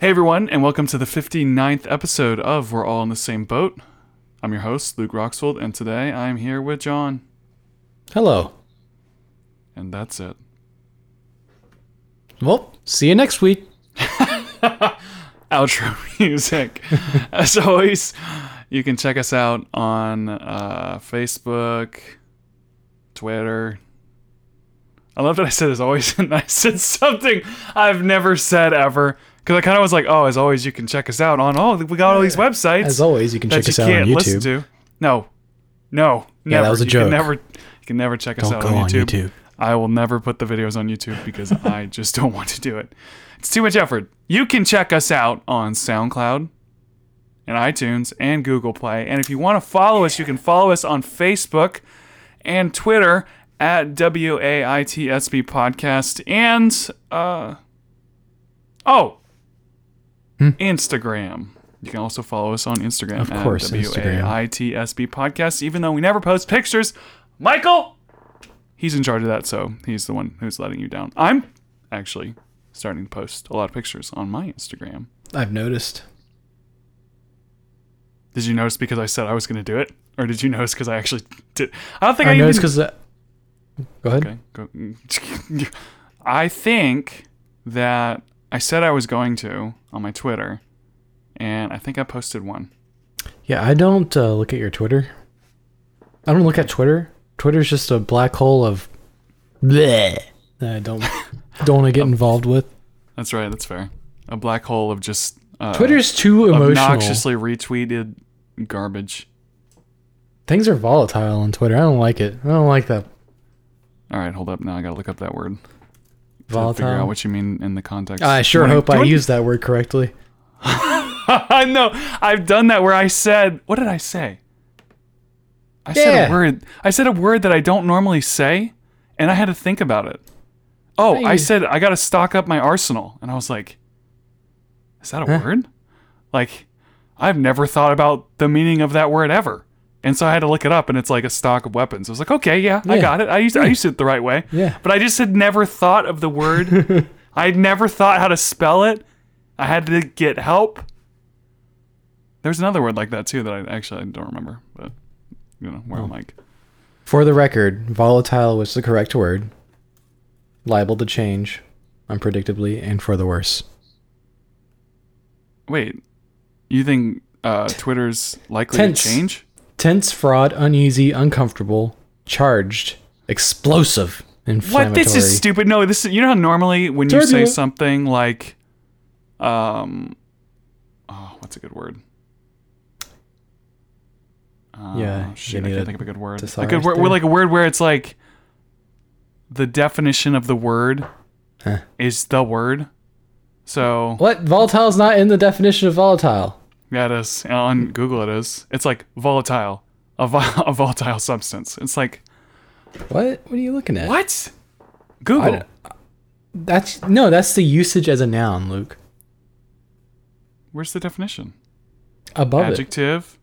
Hey everyone, and welcome to the 59th episode of We're All in the Same Boat. I'm your host, Luke Roxwold, and today I'm here with John, Hello. and that's it. Well, see you next week. Outro music. As always, you can check us out on uh, Facebook, Twitter. I love that I said as always, and I said something I've never said ever. Because I kind of was like, oh, as always, you can check us out on, oh, we got all these websites. As always, you can check us out on YouTube. to. No, no, never. Yeah, that was a you joke. Can never, you can never check us Don't out go on on YouTube. YouTube. I will never put the videos on YouTube because I just don't want to do it. It's too much effort. You can check us out on SoundCloud and iTunes and Google Play. And if you want to follow us, you can follow us on Facebook and Twitter at WAITSB Podcast and uh oh Instagram. You can also follow us on Instagram Of course, at. WAITSB Podcast, even though we never post pictures. Michael he's in charge of that, so he's the one who's letting you down. I'm actually starting to post a lot of pictures on my Instagram. I've noticed. Did you notice because I said I was going to do it, or did you notice because I actually did? I don't think I, I noticed even. because. Uh, go ahead. Okay, go. I think that I said I was going to on my Twitter, and I think I posted one. Yeah, I don't uh, look at your Twitter. I don't look at Twitter. Twitter's just a black hole of. Bleh. that I don't don't want to get involved with. That's right. That's fair. A black hole of just uh, Twitter's too emotional. obnoxiously retweeted garbage. Things are volatile on Twitter. I don't like it. I don't like that All right, hold up. Now I gotta look up that word. To figure out what you mean in the context. I sure hope I used that word correctly. I know. I've done that where I said, "What did I say?" I said a word. I said a word that I don't normally say, and I had to think about it. Oh, I said I got to stock up my arsenal, and I was like, "Is that a Huh? word?" Like, I've never thought about the meaning of that word ever, and so I had to look it up, and it's like a stock of weapons. I was like, "Okay, yeah, I got it. I used I used it the right way." Yeah. But I just had never thought of the word. I'd never thought how to spell it. I had to get help. There's another word like that too that I actually I don't remember, but you know where I'm like, For the record, volatile was the correct word. Liable to change, unpredictably, and for the worse. wait, you think uh, Twitter's likely Tense. to change? Tense, fraud, uneasy, uncomfortable, charged, explosive, inflammatory. What? This is stupid. No, this is you know how normally when you say something like, um, oh, what's a good word? Uh, Yeah, you I need can't think of a good word. A good word, like a word where it's like the definition of the word Huh. is the word. So What? Volatile is not in the definition of volatile. Yeah, it is on Google. It is. It's like volatile, a, vo- a volatile substance. It's like What? What are you looking at? what? Google. That's no. That's the usage as a noun, Luke. Where's the definition? Above it. adjective.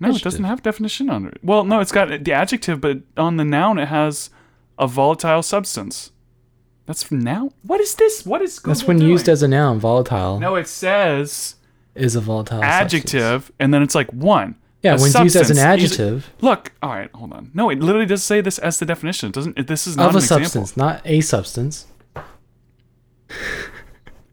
No, it doesn't have definition on it. Well, no, it's got the adjective, but on the noun it has a volatile substance. That's from now. What is this? What is Google That's when doing? used as a noun. Volatile No, it says is a volatile substance. adjective, and then it's like one. Yeah, when it's used as an substance. Adjective Look, all right, hold on. No, it literally does say this as the definition. It doesn't. It, this is not of a example. substance, not a substance.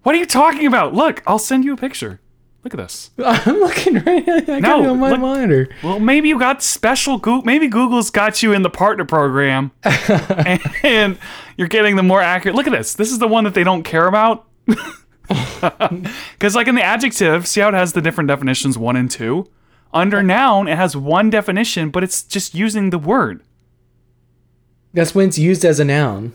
What are you talking about? Look, I'll send you a picture. Look at this. I'm looking right. I got No, it on my look- monitor. Well, maybe you got special Google. Maybe Google's got you in the partner program, and, and you're getting the more accurate. Look at this. This is the one that they don't care about. Because, like in the adjective, see how it has the different definitions one and two. Under noun, it has one definition, but it's just using the word. That's when it's used as a noun.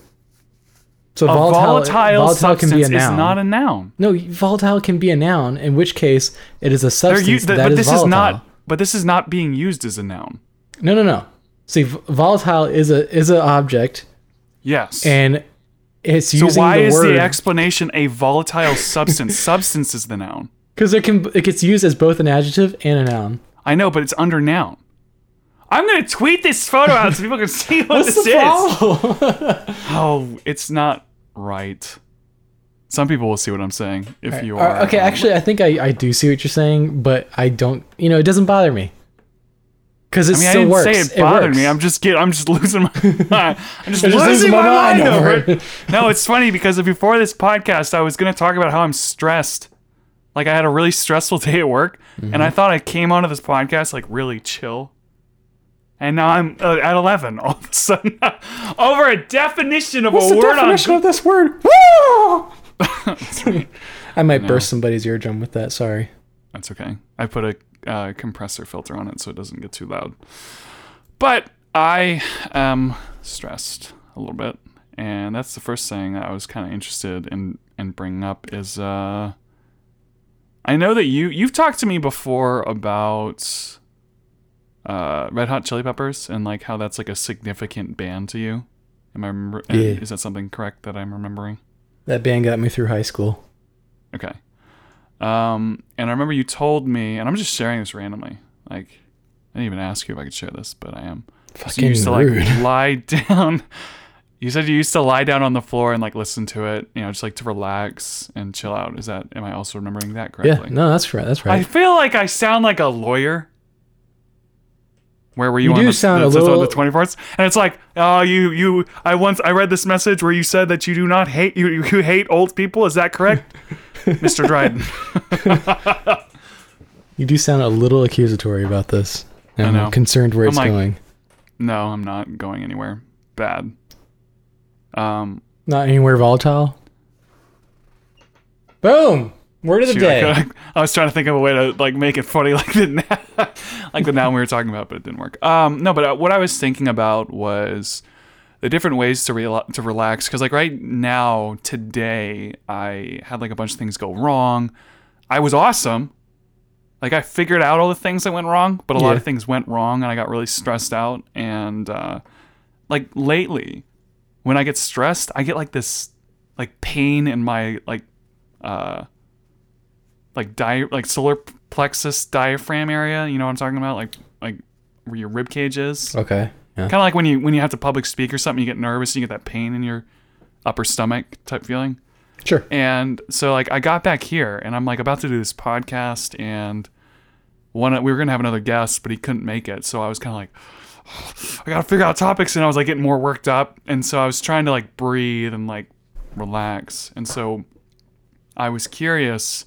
So A volatile, volatile, volatile substance can be a is noun. not a noun. no, volatile can be a noun. In which case, it is a substance used, that but is this volatile. is not. But this is not being used as a noun. No, no, no. See, volatile is a is an object, Yes. and it's so using why the is word the explanation a volatile substance? substance is the noun. because it can it gets used as both an adjective and a noun. I know, but it's under noun. I'm gonna tweet this photo out so people can see what this is. Oh, it's not right. Some people will see what I'm saying if you Uh, are okay, um, actually, I think I, I do see what you're saying, but I don't. You know, it doesn't bother me because it I mean, I still didn't works. say it bothered works. me. I'm just get. I'm just losing my. I'm just, I'm just losing, my, mind over it. no, it's funny because before this podcast, I was going to talk about how I'm stressed. Like I had a really stressful day at work, and Mm-hmm. I thought I came onto this podcast like really chill. And now I'm uh, at 11 all of a sudden over a definition of What's a the word definition on. of this word? Woo! I might burst somebody's eardrum with that. Sorry. That's okay. I put a uh, compressor filter on it so it doesn't get too loud. But I am stressed a little bit, and that's the first thing that I was kind of interested in in bringing up is uh, I know that you you've talked to me before about uh, Red Hot Chili Peppers and like how that's like a significant band to you. Am I remember? Yeah. Is that something correct that I'm remembering? That band got me through high school. Okay. Um, and I remember you told me, and I'm just sharing this randomly. Like, I didn't even ask you if I could share this, but I am. So you used to rude. like lie down. You said you used to lie down on the floor and like listen to it, you know, just like to relax and chill out. Is that? Am I also remembering that correctly? yeah, no, that's right. That's right. I feel like I sound like a lawyer. Where were you, You on do the, sound the, a little- the 24th? And it's like, oh, you, you. I once I read this message where you said that you do not hate you. You hate old people. Is that correct, Mr. Dryden? You do sound a little accusatory about this. Know. I'm concerned where I'm it's like- going. No, I'm not going anywhere. Bad. Um, Not anywhere volatile. Boom. Word of the shoot, day. I, could- I was trying to think of a way to like make it funny, like the like the noun we were talking about, but it didn't work. Um, no, but uh, what I was thinking about was the different ways to rela- to relax. Because like right now, today, I had like a bunch of things go wrong. I was awesome. Like I figured out all the things that went wrong, but a lot of things went wrong, and I got really stressed out. And uh, like lately, when I get stressed, I get like this like pain in my like uh like di- like solar plexus diaphragm area. You know what I'm talking about? Like like where your rib cage is. Okay. Yeah. Kind of like when you when you have to public speak or something, you get nervous, and you get that pain in your upper stomach type feeling. Sure. And so like I got back here and I'm like about to do this podcast and one we were gonna have another guest, but he couldn't make it. So I was kind of like, I gotta figure out topics, and I was like getting more worked up. And so I was trying to like breathe and like relax. And so I was curious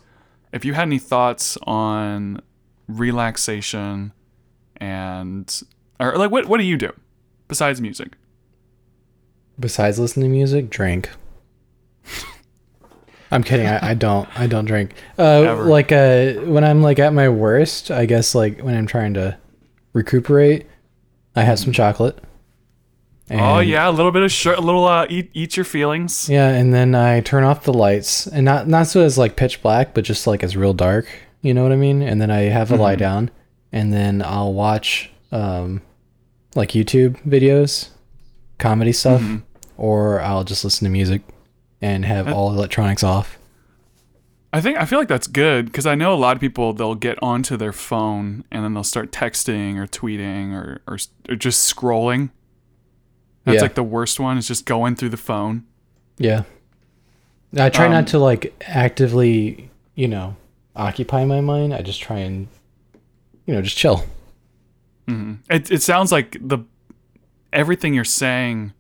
if you had any thoughts on relaxation and or like what what do you do besides music? Besides listening to music, drink. I'm kidding. I, I don't. I don't drink. Uh, like uh, when I'm like at my worst, I guess like when I'm trying to recuperate, I have some chocolate. oh yeah, a little bit of sugar, a little uh, eat eat your feelings. Yeah, and then I turn off the lights, and not not so it's like pitch black, but just like it's real dark. You know what I mean? And then I have a lie Mm-hmm. down, and then I'll watch um, like YouTube videos, comedy stuff, Mm-hmm. or I'll just listen to music and have all electronics off. I think I feel like that's good because I know a lot of people they'll get onto their phone and then they'll start texting or tweeting or or, or just scrolling. That's Yeah. like the worst one is just going through the phone. Yeah, I try Um, not to like actively, you know, occupy my mind. I just try and, you know, just chill. It it sounds like the everything you're saying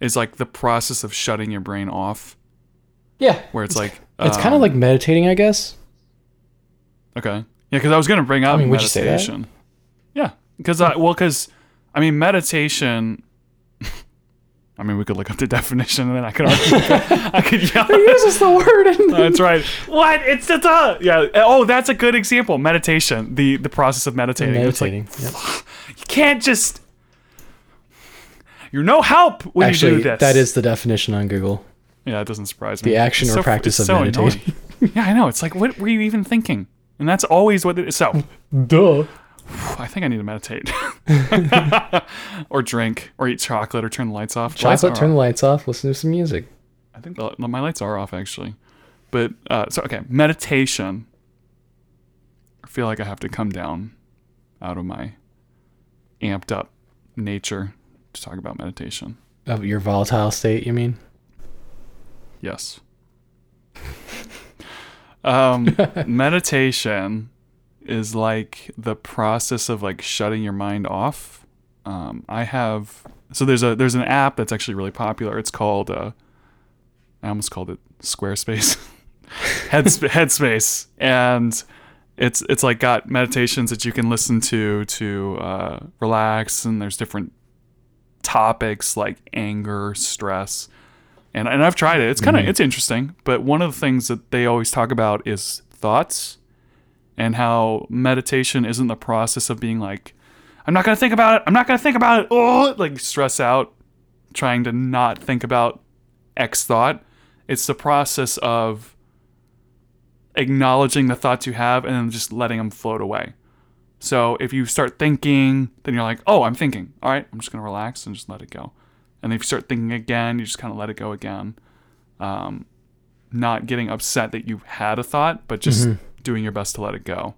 is like the process of shutting your brain off, Yeah, where it's like it's kind of um, like meditating, I guess. Okay. Yeah, because I was gonna bring up mean, say that? meditation. Yeah, because I well, because I mean, meditation. I mean, we could look up the definition, and then I could argue. I could yell. uses the word. And That's right. What? It's uh, yeah. Oh, that's a good example. Meditation. The the process of meditating. It's like meditating. Yep. you can't just. You're no help when you do this. that is the definition on Google. Yeah, it doesn't surprise me. The action or so- practice of so meditating. yeah, I know. It's like, what were you even thinking? And that's always what it is. So, Duh. I think I need to meditate, or drink, or eat chocolate, or turn the lights off. Chocolate, are turn the lights off, listen to some music. I think the, my lights are off actually, but uh, so okay, meditation. I feel like I have to come down out of my amped up nature to talk about meditation. Of your volatile state, you mean? Yes. Um, meditation is like the process of like shutting your mind off. Um, I have so there's a there's an app that's actually really popular. It's called uh, I almost called it Squarespace, Headsp- Headspace, and it's it's like got meditations that you can listen to to uh, relax, and there's different topics like anger, stress, and and I've tried it. It's kind of it's interesting, but one of the things that they always talk about is thoughts, and how meditation isn't the process of being like, I'm not gonna think about it. I'm not gonna think about it. Oh, like stress out, trying to not think about X thought. It's the process of acknowledging the thoughts you have and then just letting them float away. So if you start thinking, then you're like, oh, I'm thinking. All right, I'm just to relax and just let it go. And if you start thinking again, you just kind of let it go again. Um, not getting upset that you had a thought, but just doing your best to let it go.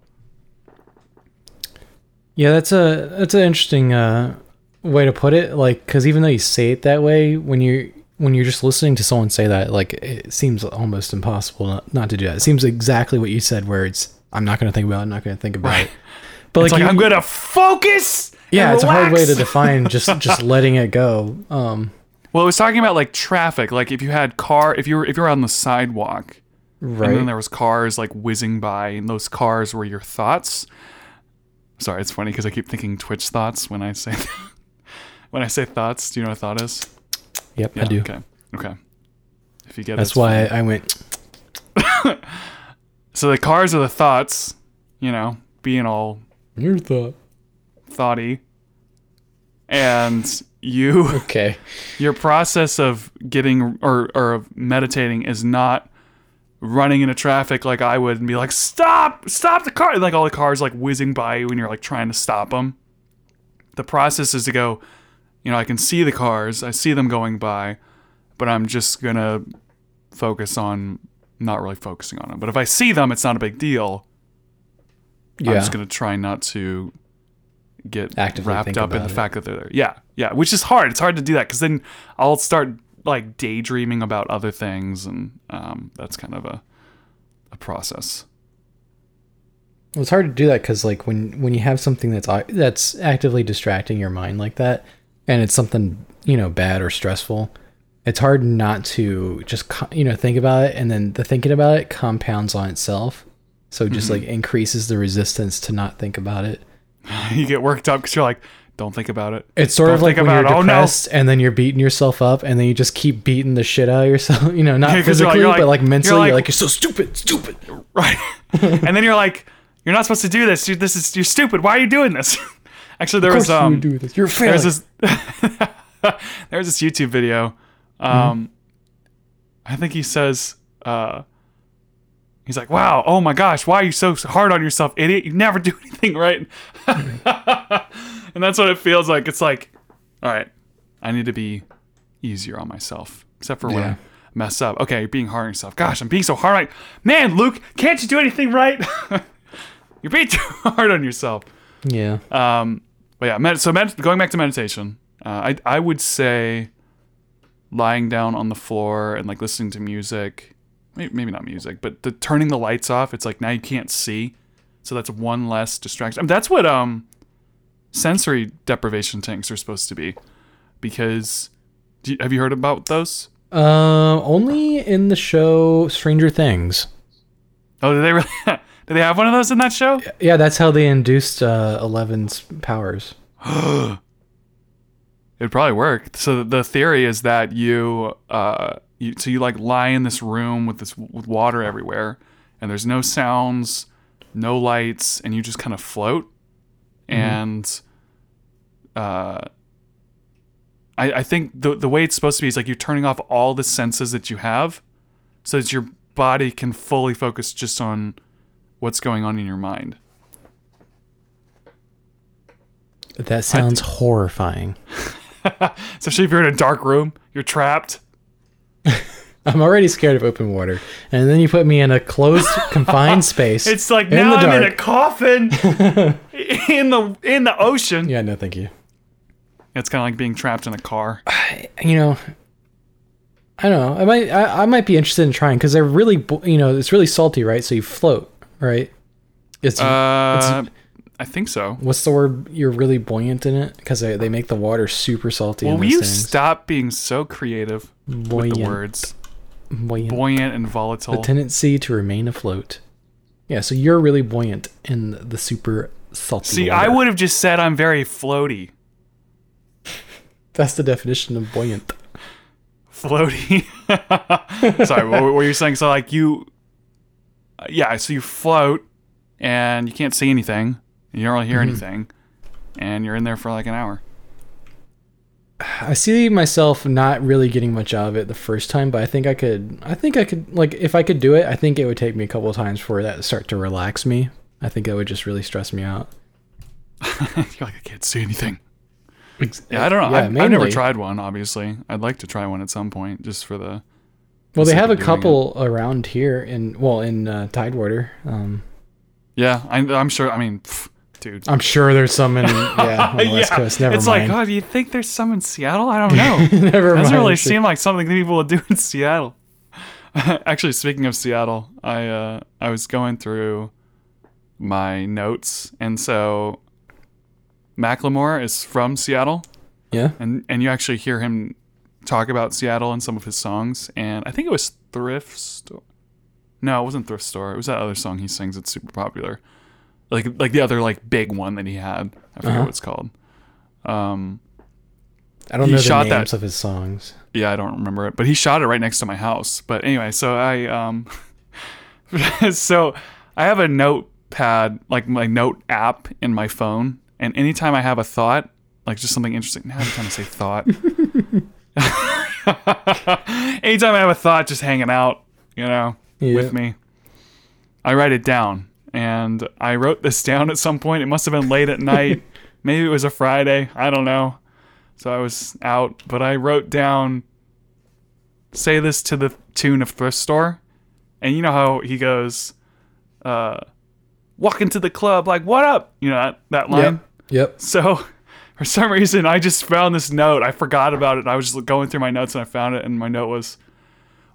Yeah, that's a that's an interesting uh, way to put it. Like, because even though you say it that way, when you're when you're just listening to someone say that, like, it seems almost impossible not, not to do that. It seems exactly what you said, where it's I'm not going to think about it. I'm not going to think about it. But It's like, you- I'm going to focus. yeah, it's a hard way to define just just letting it go. Um, Well, I was talking about like traffic. Like if you had car, if you were if you were on the sidewalk, and then there was cars like whizzing by, and those cars were your thoughts. Sorry, it's funny because I keep thinking Twitch thoughts when I say when I say thoughts. Do you know what a thought is? Yep, I do. Okay. Okay. If you get That's it's why I went. So the cars are the thoughts. You know, being all Your thought. thoughty, and you. Okay. your process of getting or, or of meditating is not running into traffic like I would and be like, stop, stop the car. Like all the cars like whizzing by you and you're like trying to stop them. The process is to go, you know, I can see the cars, I see them going by, but I'm just going to focus on not really focusing on them. But if I see them, it's not a big deal. Yeah. I'm just going to try not to get Actively wrapped up in the it. fact that they're there. Yeah, yeah, which is hard. It's hard to do that because then I'll start like daydreaming about other things, and um, that's kind of a a process. Well, it's hard to do that because like when when you have something that's that's actively distracting your mind like that, and it's something you know bad or stressful, it's hard not to just you know think about it, and then the thinking about it compounds on itself, so it just like increases the resistance to not think about it. you get worked up because you're like, don't think about it. It's sort Don't of like when you're about it. Oh, no. depressed and then you're beating yourself up, and then you just keep beating the shit out of yourself. You know, not Yeah, you're like- physically, you're like- but like you're mentally. You're like- like, you're so stupid, stupid. Right. and then you're like, you're not supposed to do this. You, this is you're stupid. Why are you doing this? Actually, there was um, you do this. You're a failure. there's this there's this YouTube video. Um, I think he says, uh, he's like, "Wow, oh my gosh, why are you so hard on yourself, idiot? You never do anything right." and that's what it feels like. It's like, all right, I need to be easier on myself, except for when Yeah. I mess up. Okay, you're being hard on yourself. Gosh, I'm being so hard. on Man, Luke, can't you do anything right? you're being too hard on yourself. yeah. Um, but yeah, med- so med- going back to meditation, uh, I I would say lying down on the floor and like listening to music, maybe, maybe not music, but the turning the lights off. It's like now you can't see, so that's one less distraction. I mean, that's what um sensory deprivation tanks are supposed to be, because do you, have you heard about those? Uh, only in the show Stranger Things. Oh, did they really? did they have one of those in that show? Yeah, that's how they induced uh, Eleven's powers. It'd probably work. So the theory is that you, uh, you, so you like lie in this room with this with water everywhere, and there's no sounds, no lights, and you just kind of float. And, uh, I, I think the the way it's supposed to be is like you're turning off all the senses that you have, so that your body can fully focus just on what's going on in your mind. That sounds horrifying. Especially if you're in a dark room, you're trapped. I'm already scared of open water, and then you put me in a closed, confined space. It's like in now I'm in a coffin in the in the ocean. yeah, no, thank you. It's kind of like being trapped in a car. You know, I don't know. I might I, I might be interested in trying because they're really you know it's really salty, right? So you float, right? It's Uh, I think so. what's the word? You're really buoyant in it because they, they make the water super salty. Well, will you things. stop being so creative with the words buoyant. buoyant and volatile. the tendency to remain afloat. Yeah, so you're really buoyant in the super salty. See, water. I would have just said I'm very floaty. That's the definition of buoyant. Floaty. Sorry, what, what were you saying? So, like, you, yeah, so you float and you can't see anything, you don't really hear Mm-hmm. anything, and you're in there for like an hour. I see myself not really getting much out of it the first time, but I think I could. I think I could like if I could do it. I think it would take me a couple of times for that to start to relax me. I think that would just really stress me out. you're like, I can't see anything. Yeah, I don't know. Yeah, I've, I've never tried one, obviously. I'd like to try one at some point just for the. Well, they have a couple around here in well in uh, Tidewater. Um, Yeah, I, I'm sure. I mean, pff, dude. I'm sure there's some in yeah on the West Coast. Never it's mind. like, oh, do you think there's some in Seattle? I don't know. Never doesn't really seem like something that people would do in Seattle. Actually, speaking of Seattle, I uh, I was going through my notes, and so Macklemore is from Seattle, yeah. and and you actually hear him talk about Seattle in some of his songs, and I think it was Thrift Store. No, it wasn't Thrift Store. It was that other song he sings It's super popular, like like the other like big one that he had. I forget Uh-huh. what it's called. Um, I don't know the shot names that- of his songs. yeah, I don't remember it, but he shot it right next to my house. But anyway, so I um, so I have a notepad, like my note app in my phone, and anytime I have a thought, like just something interesting. Now I'm trying to say thought. anytime I have a thought, just hanging out, you know, Yeah. with me, I write it down. And I wrote this down at some point. It must have been late at night. Maybe it was a Friday. I don't know. So I was out, but I wrote down say this to the tune of thrift store. And you know how he goes uh walk into the club like what up? You know that that line? Yep. So for some reason I just found this note. I forgot about it. I was just going through my notes and I found it and my note was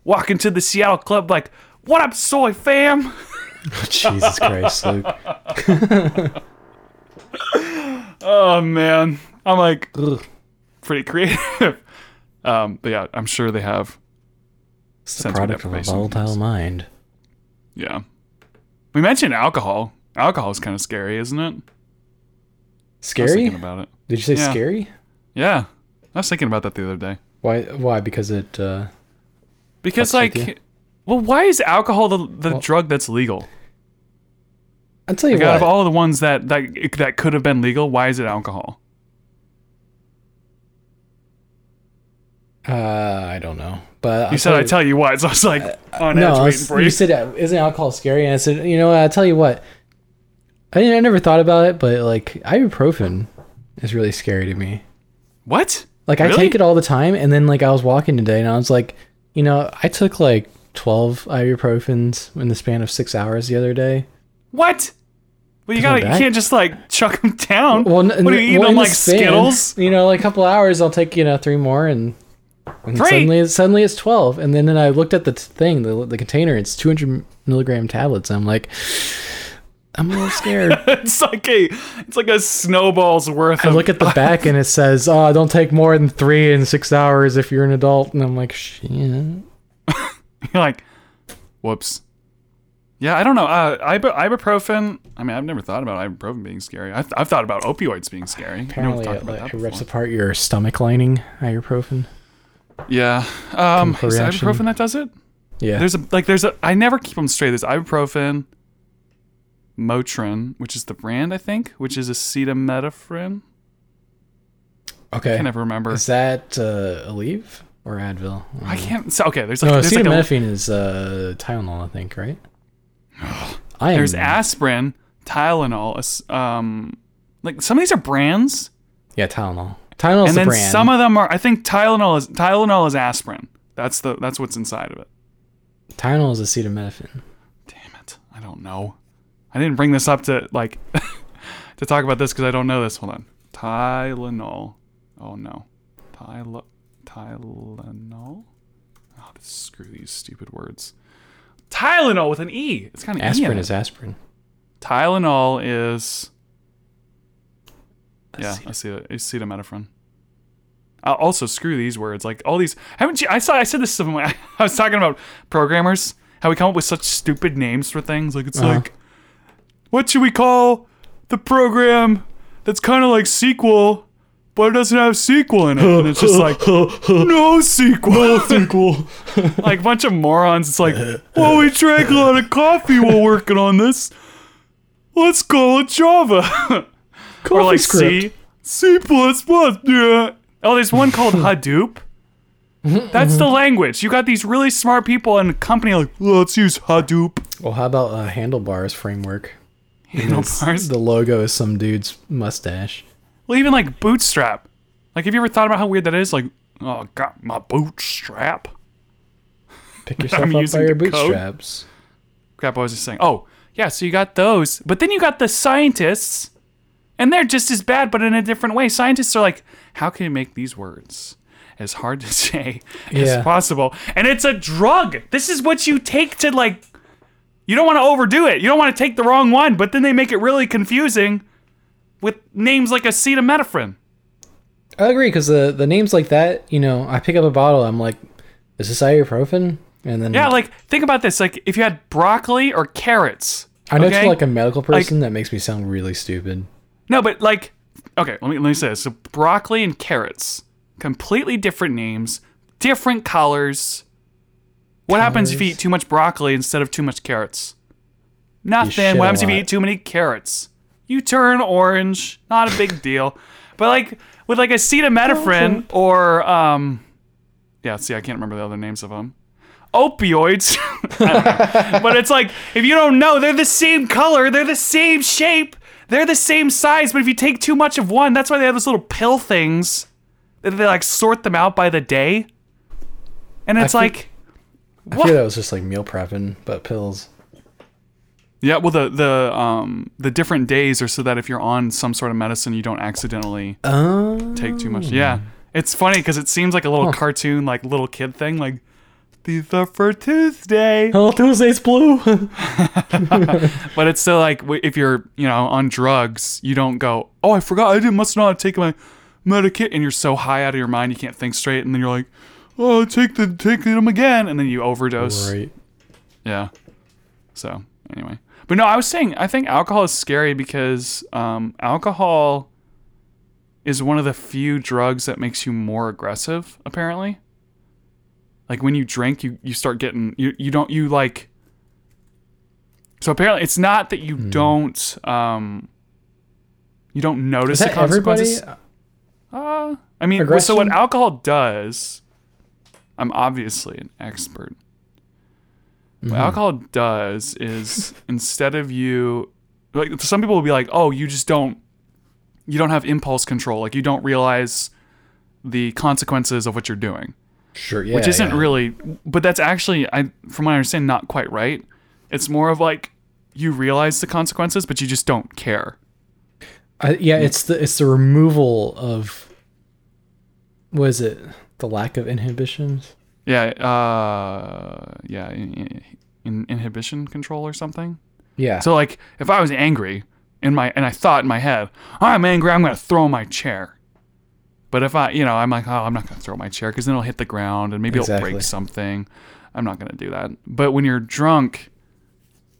walk into the Seattle club like what up soy fam? Jesus Christ, Luke. Oh man. I'm like Ugh. pretty creative. um but yeah, I'm sure they have It's the product of a volatile mind. Yeah. We mentioned alcohol. Alcohol is kind of scary, isn't it? I was Scary? about it. Did you say Yeah. scary? Yeah. I was thinking about that the other day. Why? Why? Because it. Uh, Because like well, why is alcohol the, the Well- drug that's legal? I'll tell you Like, out of all the ones that, that that could have been legal, why is it alcohol? uh, I don't know, but You said I tell you what, so I was like on no, edge I waiting was- for you. you said, uh, "Isn't alcohol scary?" And I said, "You know, what, I tell you what, I, I never thought about it, but like ibuprofen is really scary to me. what? Like I take it all the time, and then like I was walking today, and I was like, you know, I took like twelve ibuprofens in the span of six hours the other day. What? Well, you gotta you can't just like chuck them down. Well, what are you eating well, them like span, Skittles? You know, like a couple hours, I'll take you know three more, and, and Three? suddenly suddenly it's twelve. And then, then I looked at the t- thing, the the container. It's two hundred milligram tablets. I'm like, I'm a little scared. it's like a it's like a snowball's worth I look at the back and it says, "Oh, don't take more than three in six hours if you're an adult." And I'm like, "Shit." You're like, whoops. Yeah, I don't know. Uh, ibu- ibuprofen. I mean, I've never thought about ibuprofen being scary. I've, I've thought about opioids being scary. I know Apparently, it, about like, it rips apart your stomach lining. Ibuprofen. Yeah. Um, is ibuprofen that does it? Yeah. There's a like there's a I never keep them straight. There's ibuprofen, Motrin, which is the brand I think, which is acetaminophen. okay. I can never remember. Is that uh, Aleve or Advil? I can't. So, okay, there's like No, there's like a, acetaminophen is uh, Tylenol, I think, right? I am, there's aspirin, Tylenol, um, like some of these are brands, yeah, Tylenol. Tylenol's and the then brand. some of them are. I think Tylenol is Tylenol is aspirin. That's the that's what's inside of it. Tylenol is acetaminophen. Damn it, I don't know. I didn't bring this up to like to talk about this because I don't know this. Hold on, Tylenol. Oh no, Tyl Tylenol. screw these stupid words. Tylenol with an E. It's kind of Aspirin e is aspirin. Tylenol is. Yeah, acet- acetaminophen. Uh, also, screw these words. Like all these. Haven't you? I saw. I said this. Some, I was talking about programmers. How we come up with such stupid names for things. Like it's Uh-huh. like, what should we call the program that's kind of like SQL, but it doesn't have SQL in it? And it's just like NoSQL. No sequel. like a bunch of morons. It's like, well, we drank a lot of coffee while working on this. Let's call it Java. or like C, C plus plus. Yeah. Oh, there's one called Hadoop. That's the language. You got these really smart people in a company like, let's use Hadoop. Well, how about uh, handlebars framework? Handlebars. The logo is some dude's mustache. Well, even like Bootstrap. Like, have you ever thought about how weird that is? Like, oh, I got my bootstrap. Pick yourself I'm up by your the code. bootstraps. crap I was just saying. Oh, yeah, so you got those. But then you got the scientists, and they're just as bad, but in a different way. Scientists are like, how can you make these words as hard to say as possible? And it's a drug. This is what you take to, like, you don't want to overdo it. You don't want to take the wrong one, but then they make it really confusing with names like acetaminophen. I agree because the the names like that, you know, I pick up a bottle, I'm like, is this ibuprofen? And then Yeah, like, think about this. Like, if you had broccoli or carrots. I know okay? to like a medical person that makes me sound really stupid. No, but like, okay, let me let me say this. So broccoli and carrots, completely different names, different colors. What happens if you eat too much broccoli instead of too much carrots? Nothing. What happens if you eat too many carrots? You turn orange. Not a big deal. But like with like acetaminophen or um, yeah. See, I can't remember the other names of them. Opioids. Don't know. but it's like if you don't know, they're the same color, they're the same shape, they're the same size. But if you take too much of one, that's why they have those little pill things that they like sort them out by the day. And it's feel- like, I What? feel that was just like meal prepping, but pills. Yeah, well, the the um the different days are so that if you're on some sort of medicine, you don't accidentally Oh. take too much. Yeah, it's funny because it seems like a little cartoon, like little kid thing, like these are for Tuesday. Oh, Tuesday's blue. But it's still like if you're, you know, on drugs, you don't go, oh, I forgot, I didn't, must not have taken my medicate, and you're so high out of your mind you can't think straight, and then you're like, oh, take the take them again, and then you overdose. right. Yeah. So anyway, but no, I was saying I think alcohol is scary because um, alcohol is one of the few drugs that makes you more aggressive. Apparently, like when you drink, you you start getting you you don't you like. So apparently, it's not that you don't um. You don't notice the that everybody? consequences. Uh, I mean, so what alcohol does, I'm obviously an expert. Mm-hmm. What alcohol does is instead of you, like some people will be like, oh, you just don't, you don't have impulse control. Like you don't realize the consequences of what you're doing, Sure. Yeah. which isn't yeah. really, but that's actually, I, from what I understand, not quite right. It's more of like you realize the consequences, but you just don't care. I, yeah, it's the it's the removal of. What is it? The lack of inhibitions. Yeah, uh, yeah, in, in, inhibition control or something. Yeah. So like, if I was angry in my and I thought in my head, I'm angry, I'm gonna throw my chair. But if I, you know, I'm like, oh, I'm not gonna throw my chair because then it'll hit the ground and maybe it'll break something. I'm not gonna do that. But when you're drunk,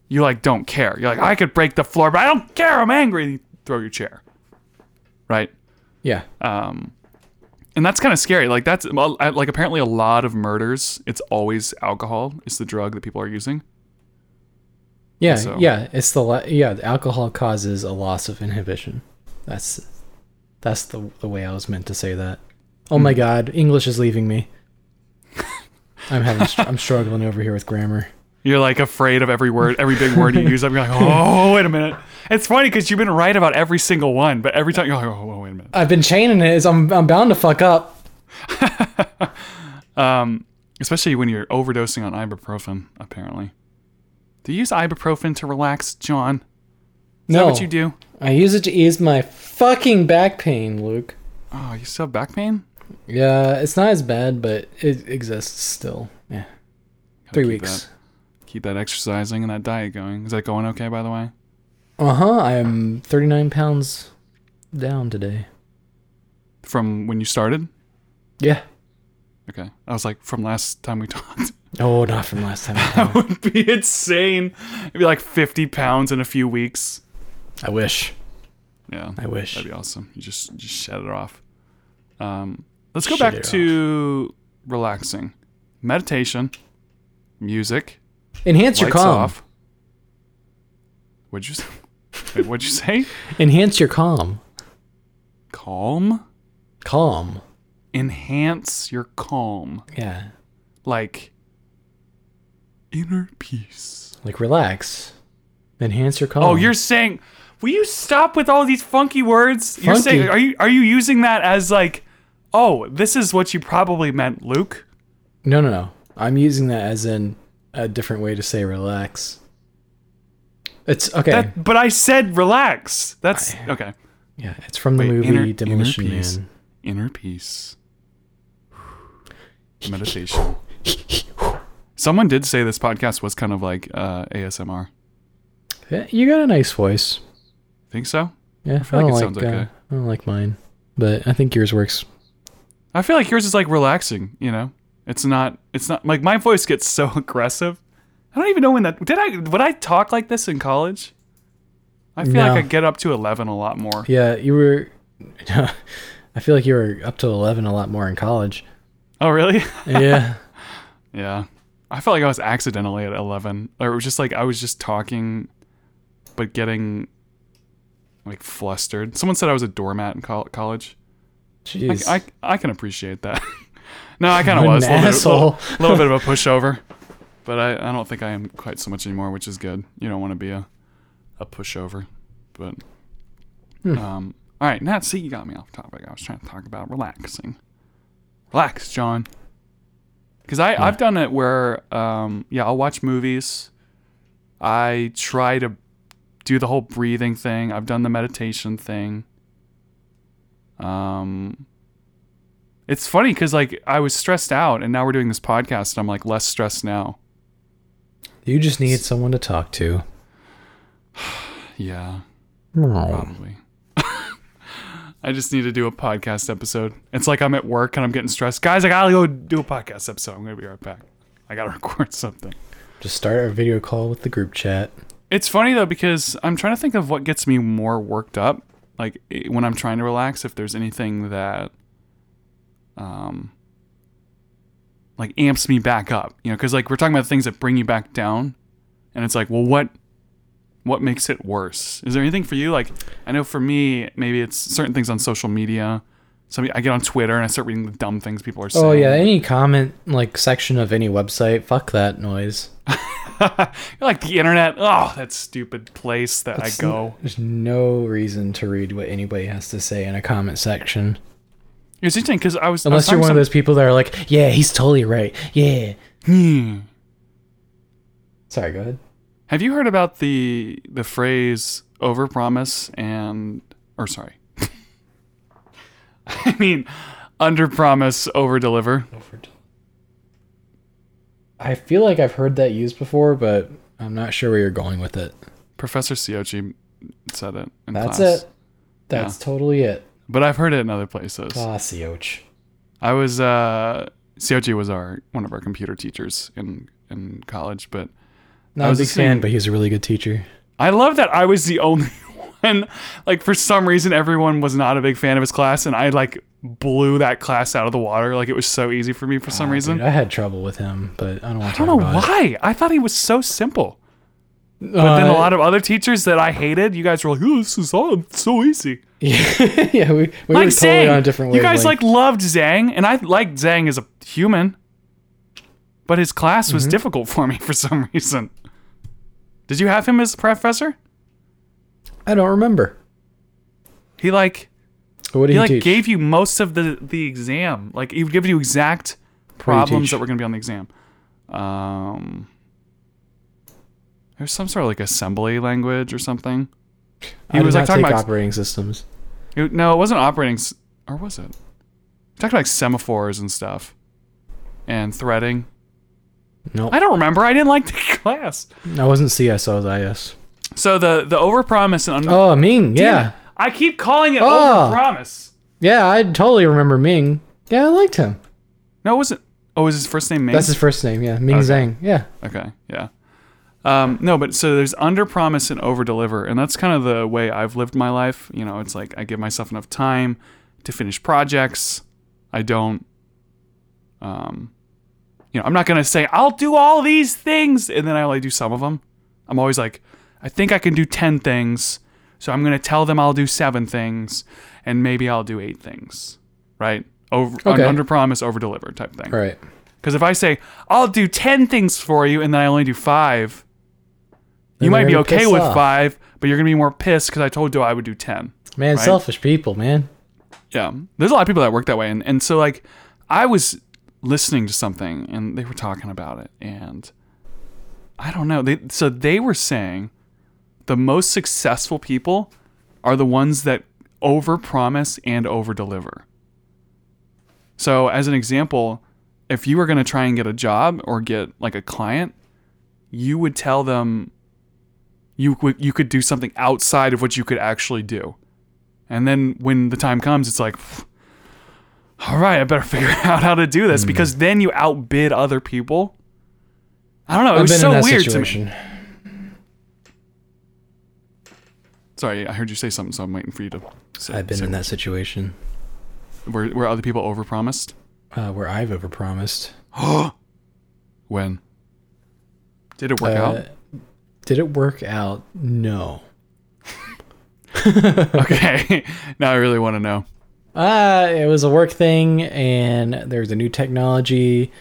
you like don't care. You're like, I could break the floor, but I don't care. I'm angry. Throw your chair. Right. yeah. Um, and that's kind of scary. Like that's like apparently a lot of murders. It's always alcohol. It's the drug that people are using. Yeah. so- Yeah. It's the yeah. The alcohol causes a loss of inhibition. That's that's the the way I was meant to say that. Oh Hmm. my God, English is leaving me. I'm having I'm struggling over here with grammar. You're like afraid of every word, every big word you use. I'm like, oh, wait a minute. It's funny because you've been right about every single one, but every time you're like, oh, wait a minute. I've been chaining it. so I'm I'm bound to fuck up. Um, especially when you're overdosing on ibuprofen. Apparently, do you use ibuprofen to relax, John? Is no, that what you do? I use it to ease my fucking back pain, Luke. Oh, you still have back pain? Yeah, it's not as bad, but it exists still. Yeah. Gotta Three weeks. That, keep that exercising and that diet going. Is that going okay, by the way? Uh huh. I'm 39 pounds down today. From when you started? Yeah. Okay. I was like, from last time we talked. Oh, not from last time. that would be insane. It'd be like 50 pounds in a few weeks. I wish. Yeah. I wish. That'd be awesome. You just just shed it off. Um, let's go back to relaxing, meditation, music, Enhance your lights calm. off. What'd you say? Wait, what'd you say? Enhance your calm. Calm. Calm. Enhance your calm, Yeah. like inner peace. Like relax. Enhance your calm. Oh, you're saying? Will you stop with all these funky words? You're Funky? saying? Are you are you using that as like? Oh, this is what you probably meant, Luke. No, no, no. I'm using that as in a different way to say relax. It's okay. That, but I said relax. That's okay. yeah, it's from the Wait, movie inner- inner peace. Man. Inner peace. Meditation. Someone did say this podcast was kind of like uh, ASMR. Yeah, you got a nice voice. Think so? Yeah, I, feel like it like, sounds okay. uh, I don't like mine, but I think yours works. I feel like yours is like relaxing. You know, it's not. It's not like my voice gets so aggressive. I don't even know when that did. I would I talk like this in college? I feel No. like I get up to eleven a lot more. Yeah, you were. I feel like you were up to eleven a lot more in college. Oh really? Yeah. Yeah. I felt like I was accidentally at 11. Or it was just like I was just talking, but getting like flustered. Someone said I was a doormat in col- college. Jeez. I, I, I can appreciate that. No, I kind of was. A little, bit, little, little bit of a pushover. But I, I don't think I am quite so much anymore, which is good. You don't want to be a, a pushover. But, Hmm. um, all right, Nat, see, you got me off topic. I was trying to talk about relaxing. Relax, John. Because I I've done it where um yeah I'll watch movies. I try to do the whole breathing thing. I've done the meditation thing. Um, it's funny because like I was stressed out, and now we're doing this podcast, and I'm like less stressed now. you just need someone to talk to. Yeah, probably. I just need to do a podcast episode. It's like I'm at work and I'm getting stressed. Guys, I gotta go do a podcast episode. I'm gonna be right back. I gotta record something. Just start a video call with the group chat. It's funny though because I'm trying to think of what gets me more worked up. Like when I'm trying to relax, if there's anything that, um, like amps me back up, you know, because like we're talking about things that bring you back down, and it's like, well, what, what makes it worse? Is there anything for you? Like, I know for me, maybe it's certain things on social media. Somebody, I get on Twitter and I start reading the dumb things people are saying. Oh yeah, any comment like section of any website, fuck that noise. like the internet. Oh, that stupid place that It's- I go. There's no reason to read what anybody has to say in a comment section. It's interesting because I was I was Unless you're one to of those people that are like, yeah, he's totally right. Yeah. Hmm. Sorry, go ahead. Have you heard about the the phrase overpromise and or sorry. I mean underpromise overdeliver. I feel like I've heard that used before, but I'm not sure where you're going with it. Professor Siochi said it in That's class. it. That's totally it. But I've heard it in other places. Ah, Sioch. I was uh Siochi was our one of our computer teachers in in college, but Not a was big listening- fan, but he's a really good teacher. I love that I was the only one. Like for some reason, everyone was not a big fan of his class, and I like blew that class out of the water. Like it was so easy for me for some Ah, reason. dude, I had trouble with him, but I don't want to I don't know why. I thought he was so simple. But then a lot of other teachers that I hated, you guys were like, "Oh, this is all so easy." yeah, yeah, we, we like were totally Zhang, on a different you guys like loved Zhang, and I liked Zhang as a human, but his class Mm-hmm. was difficult for me for some reason. Did you have him as a professor? I don't remember. He like What did he he, like teach? gave you most of the the exam. Like he would give you exact problems that were going to be on the exam. Um, there's some sort of like assembly language or something. I He did was like talking about operating systems. it- no, it wasn't operating, or was it? He talked about like semaphores and stuff, and threading. Nope. I don't remember. I didn't like the class. I wasn't CS, I was IS. So the the overpromise and under. Oh, Ming. Damn Yeah. it. I keep calling it Oh. overpromise. Yeah, I totally remember Ming. Yeah, I liked him. No, it wasn't. Oh, was his first name Ming? That's his first name. Yeah, Ming Okay. Zhang. Yeah. Okay, yeah. Um, no, but so there's under promise and over deliver, and that's kind of the way I've lived my life. You know, it's like I give myself enough time to finish projects. I don't, um, you know, I'm not gonna say I'll do all these things and then I only do some of them. I'm always like, I think I can do ten things, so I'm gonna tell them I'll do seven things, and maybe I'll do eight things, right? Over Okay. under promise, over deliver type thing. right? Because if I say I'll do ten things for you and then I only do five, you might be okay with off. five, but you're gonna be more pissed because I told you I would do ten. Man, Right. selfish people, man. Yeah, there's a lot of people that work that way, and and so like I was listening to something and they were talking about it, and I don't know. They so they were saying the most successful people are the ones that overpromise and overdeliver. So as an example, if you were going to try and get a job or get like a client, you would tell them you you could do something outside of what you could actually do. And then when the time comes, it's like, all right, I better figure out how to do this Hmm. because then you outbid other people. I don't know. It I've was so weird to me. Sorry, I heard you say something, so I'm waiting for you to say. I've been in that situation Where, where other people overpromised? uh, where I've overpromised. When? Did it work Uh, out? Did it work out? No. Okay. now I really want to know. Uh, it was a work thing, and there's a new technology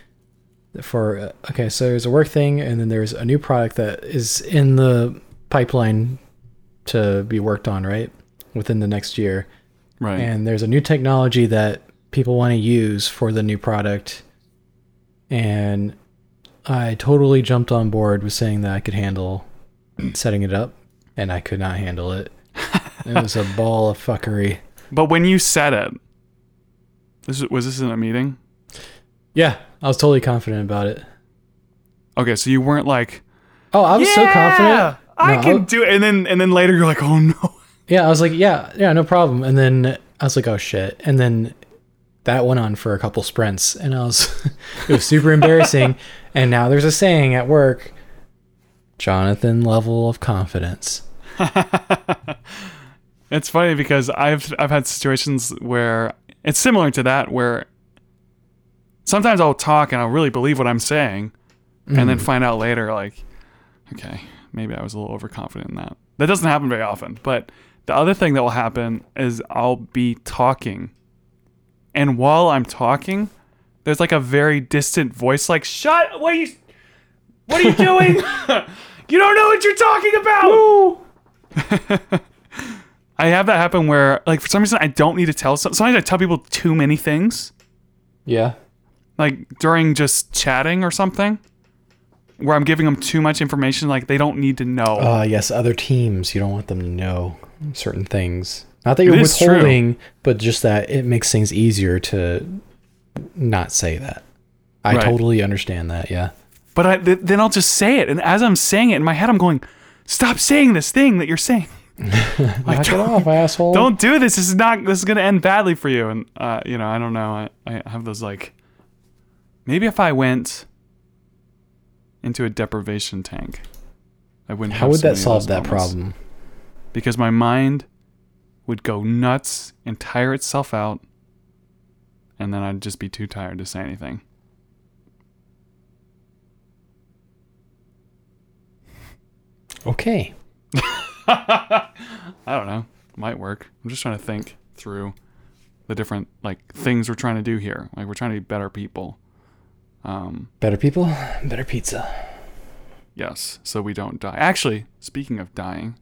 for. uh, Okay, so there's a work thing, and then there's a new product that is in the pipeline to be worked on, right? Within the next year. Right. And there's a new technology that people want to use for the new product. And I totally jumped on board with saying that I could handle setting it up, and I could not handle it. It was a ball of fuckery. but when you said it, this was, was this in a meeting? Yeah, I was totally confident about it. Okay, so you weren't like, Oh, I was so confident. I No, can I- do it, and then and then later you're like, oh no. Yeah, I was like, yeah, yeah, no problem. And then I was like, oh shit. And then that went on for a couple sprints, and I was, it was super embarrassing. And now there's a saying at work, Jonathan level of confidence. It's funny because I've I've had situations where it's similar to that where sometimes I'll talk and I'll really believe what I'm saying and then mm. find out later like okay, maybe I was a little overconfident in that. That doesn't happen very often, but the other thing that will happen is I'll be talking and while I'm talking there's like a very distant voice like shut what are you what are you doing? you don't know what you're talking about. I have that happen where, like, for some reason, I don't need to tell. Some, sometimes I tell people too many things, Yeah. like during just chatting or something, where I'm giving them too much information. Like they don't need to know. Uh, yes, other teams, you don't want them to know certain things. Not that you're is true. withholding, but just that it makes things easier to not say that. I Right. totally understand that. Yeah. But I, th- then I'll just say it, and as I'm saying it in my head, I'm going, "Stop saying this thing that you're saying. like, Knock it off, asshole. don't do this. This is not. This is gonna end badly for you." And uh, you know, I don't know. I, I have those like, maybe if I went into a deprivation tank, I wouldn't. How would that solve that moments. problem? because my mind would go nuts and tire itself out, and then I'd just be too tired to say anything. Okay. I don't know. Might work. I'm just trying to think through the different like things we're trying to do here. Like we're trying to be better people. Um, Better people, better pizza. yes, so we don't die. Actually, speaking of dying,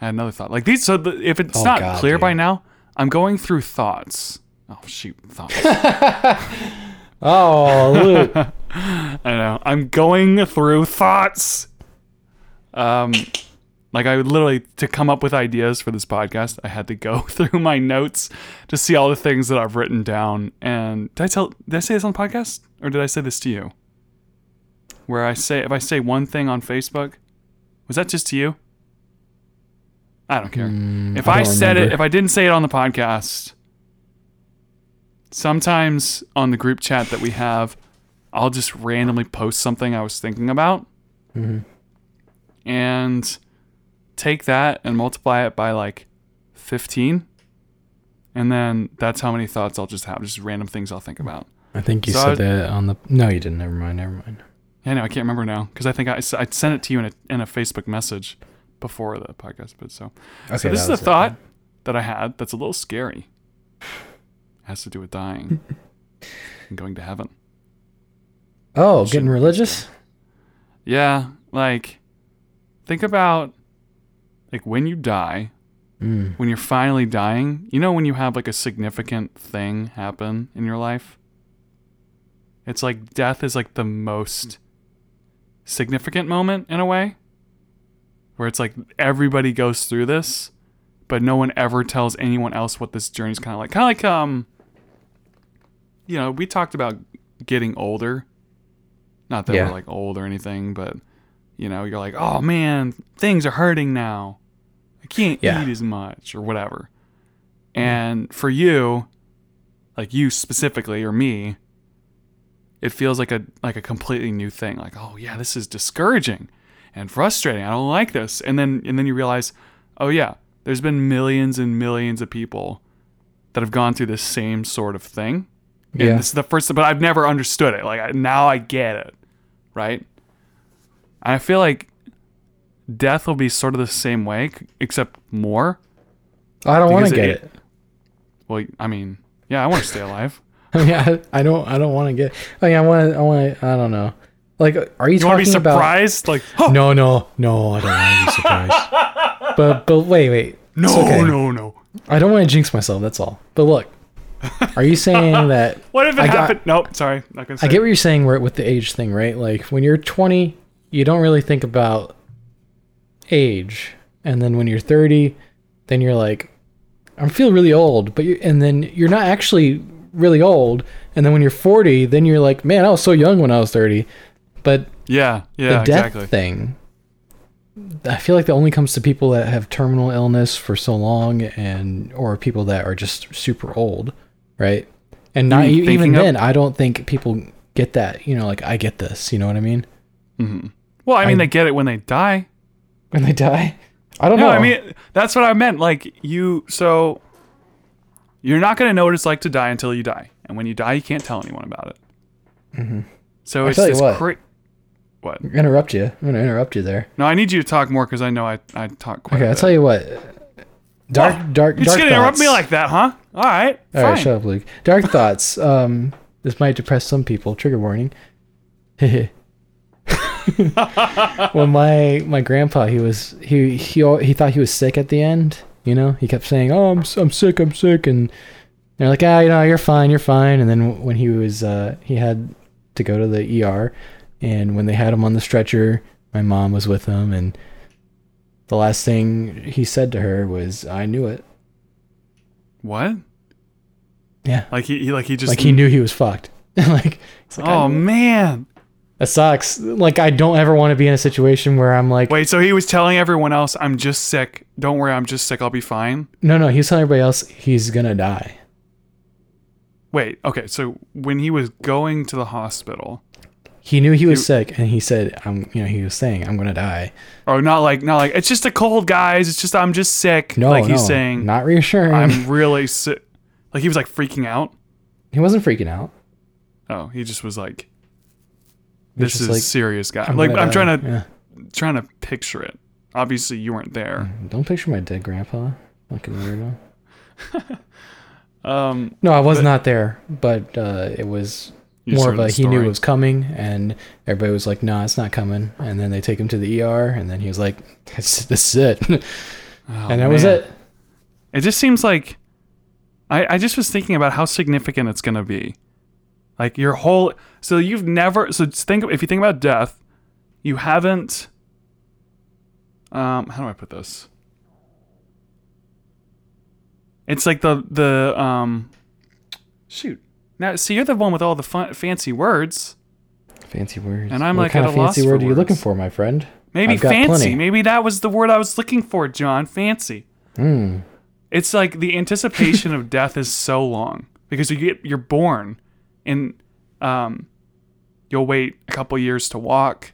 I had another thought. Like these, so the, if it's Oh, not God, clear by now, I'm going through thoughts. Oh shoot, thoughts. Oh, Luke. I know. I'm going through thoughts. Um, like I would literally to come up with ideas for this podcast, I had to go through my notes to see all the things that I've written down. And did I tell? Did I say this on the podcast, or did I say this to you? where I say if I say one thing on Facebook, was that just to you? I don't care. if Mm, I I, don't said it, if I didn't say it on the podcast, sometimes on the group chat that we have, I'll just randomly post something I was thinking about, Mhm. And take that and multiply it by like fifteen, and then that's how many thoughts I'll just have, just random things I'll think about. I think you So said I- that on the. No, you didn't. Never mind. Never mind. Yeah, no, I can't remember now because I think I sent it to you in a in a Facebook message before the podcast. But so, Okay, so this is a was it. thought that I had that's a little scary. has to do with dying and going to heaven. Oh, getting religious? Yeah, like think about like when you die, Mm. when you're finally dying. You know when you have like a significant thing happen in your life. It's like death is like the most significant moment in a way. Where it's like everybody goes through this, but no one ever tells anyone else what this journey's kind of like. Kind of like um you know, we talked about getting older. Not that Yeah. we're like old or anything, but you know, you're like, "Oh man, things are hurting now. I can't Yeah. eat as much or whatever." Mm-hmm. And for you, like you specifically or me, it feels like a like a completely new thing. Like, "Oh yeah, this is discouraging and frustrating. I don't like this." And then and then you realize, "Oh yeah, there's been millions and millions of people that have gone through this same sort of thing." And Yeah. this is the first, but I've never understood it. Like I, now I get it, right? I feel like death will be sort of the same way, except more. I don't want to get it- it. Well, I mean, yeah, I want to stay alive. I mean, I, I don't. I don't want to get. I mean, I want. to I want. to I don't know. Like, are you, You want to talking be about? surprised? Like, oh, No, no, no. I don't want to be surprised. but but wait, wait. no, okay. no, no. I don't want to jinx myself. That's all. But look, are you saying that? What if it I got- happened? nope, sorry, not gonna say. I get what you're saying with the age thing, right? Like when you're 20, you don't really think about age, and then when you're 30, then you're like, I feel really old, but you and then you're not actually really old, and then when you're 40, then you're like, man, I was so young when I was 30, but yeah, yeah, the death exactly. thing. I feel like that only comes to people that have terminal illness for so long, and or people that are just super old, right? And not even then, I don't think people get that. You know, like I get this. You know what I mean? Well, I mean, I- they get it when they die. When they die, I don't know. No, know. I mean that's what I meant. Like you, so you're not gonna know what it's like to die until you die, and when you die, you can't tell anyone about it. So I it's tell you what. cra- What? interrupt you. I'm gonna interrupt you there. No, I need you to talk more because I know I I talk quite. Okay, I'll tell you what. Dark, Whoa, dark, thoughts. You're just dark gonna interrupt me like that, huh? All right, All fine. right, shut up, Luke. Dark thoughts. Um, this might depress some people. Trigger warning. when my my grandpa, he was he he he thought he was sick at the end. You know, he kept saying, "Oh, I'm I'm sick, I'm sick," and they're like, "Ah, you know, you're fine, you're fine." And then when he was uh, he had to go to the ER, and when they had him on the stretcher, my mom was with him, and the last thing he said to her was, "I knew it." What? Yeah, Like he, he like he just like he knew he was fucked. like, like, Oh man! That sucks. Like, I don't ever want to be in a situation where I'm like, Wait, so he was telling everyone else, "I'm just sick. Don't worry, I'm just sick. I'll be fine." no, no. He's telling everybody else he's gonna die. Wait, okay. So when he was going to the hospital, He knew he was sick, and he said, "I'm," you know, he was saying, "I'm gonna die." or not like not like it's just a cold, guys. It's just I'm just sick. No, like he's no, saying not reassuring. I'm really sick. Like he was like freaking out. he wasn't freaking out. Oh, he just was like, "This is like, serious, guy." I'm like I'm die. trying to Yeah. trying to picture it. Obviously, you weren't there. Don't picture my dead grandpa. Fucking weirdo. Um, No, I was But- not there, but uh, it was more of a he knew it was coming, and everybody was like, "No, it's not coming." And then they take him to the ER, and then he was like, "This, this is it," Oh, and that was it. It just seems like I, I just was thinking about how significant it's gonna be. Like your whole so you've never so think if you think about death, you haven't um how do I put this? It's like the the um shoot. Now see you're the one with all the fun, fancy words. Fancy words. And I'm, what like, kind of fancy word are you looking for, my friend? Maybe fancy. plenty. Maybe that was the word I was looking for, John. Fancy. Hmm. It's like the anticipation of death is so long because you get you're born and um you'll wait a couple years to walk,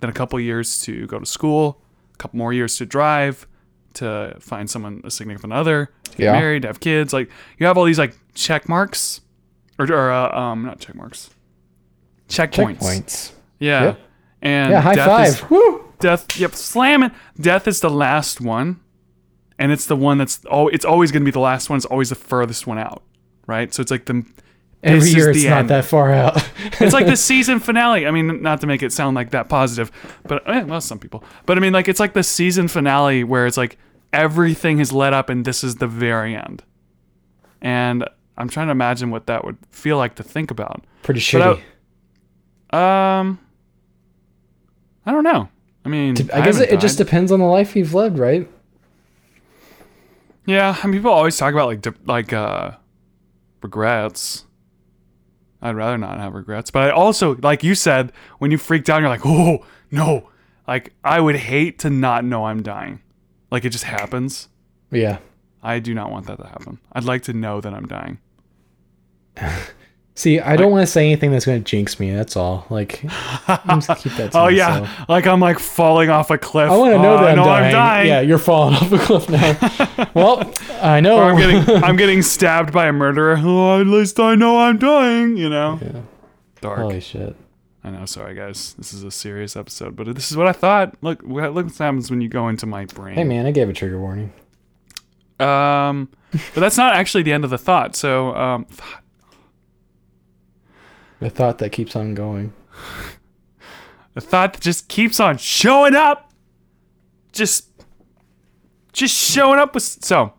then a couple years to go to school, a couple more years to drive, to find someone a significant other, to get Yeah. married, to have kids. Like you have all these like check marks or, or uh, um not check marks. Checkpoints. Checkpoints. Yeah. Yep. And Yeah, high death five. is- Woo! death yep slam it death is the last one and it's the one that's oh it's always going to be the last one it's always the furthest one out right so it's like the Every this year it's not end. that far out. it's like the season finale i mean not to make it sound like that positive but eh, well some people but i mean like it's like the season finale where it's like everything has led up and this is the very end and i'm trying to imagine what that would feel like to think about Pretty shitty. um i don't know i mean I guess haven't it, it just depends on the life you've lived, right? Yeah, I mean, people always talk about like de- like uh, regrets. I'd rather not have regrets, but I also, like you said, when you freaked out, you're like, oh no, like I would hate to not know I'm dying, like it just happens. Yeah. I do not want that to happen. I'd like to know that I'm dying. See, I don't want to say anything that's going to jinx me. That's all. Like, I'm just keep that Oh myself. yeah, like I'm like falling off a cliff. I want to know Oh, that I I'm, know dying. I'm dying. Yeah, you're falling off a cliff now. well, I know. Or I'm getting I'm getting stabbed by a murderer. Oh, at least I know I'm dying. You know. Yeah. Dark. Holy shit. I know, sorry guys. This is a serious episode, but this is what I thought. Look, what look what happens when you go into my brain. Hey man, I gave a trigger warning. Um, but that's not actually the end of the thought. So, um, thought. The thought that keeps on going. the thought that just keeps on showing up, just, just showing up with. So,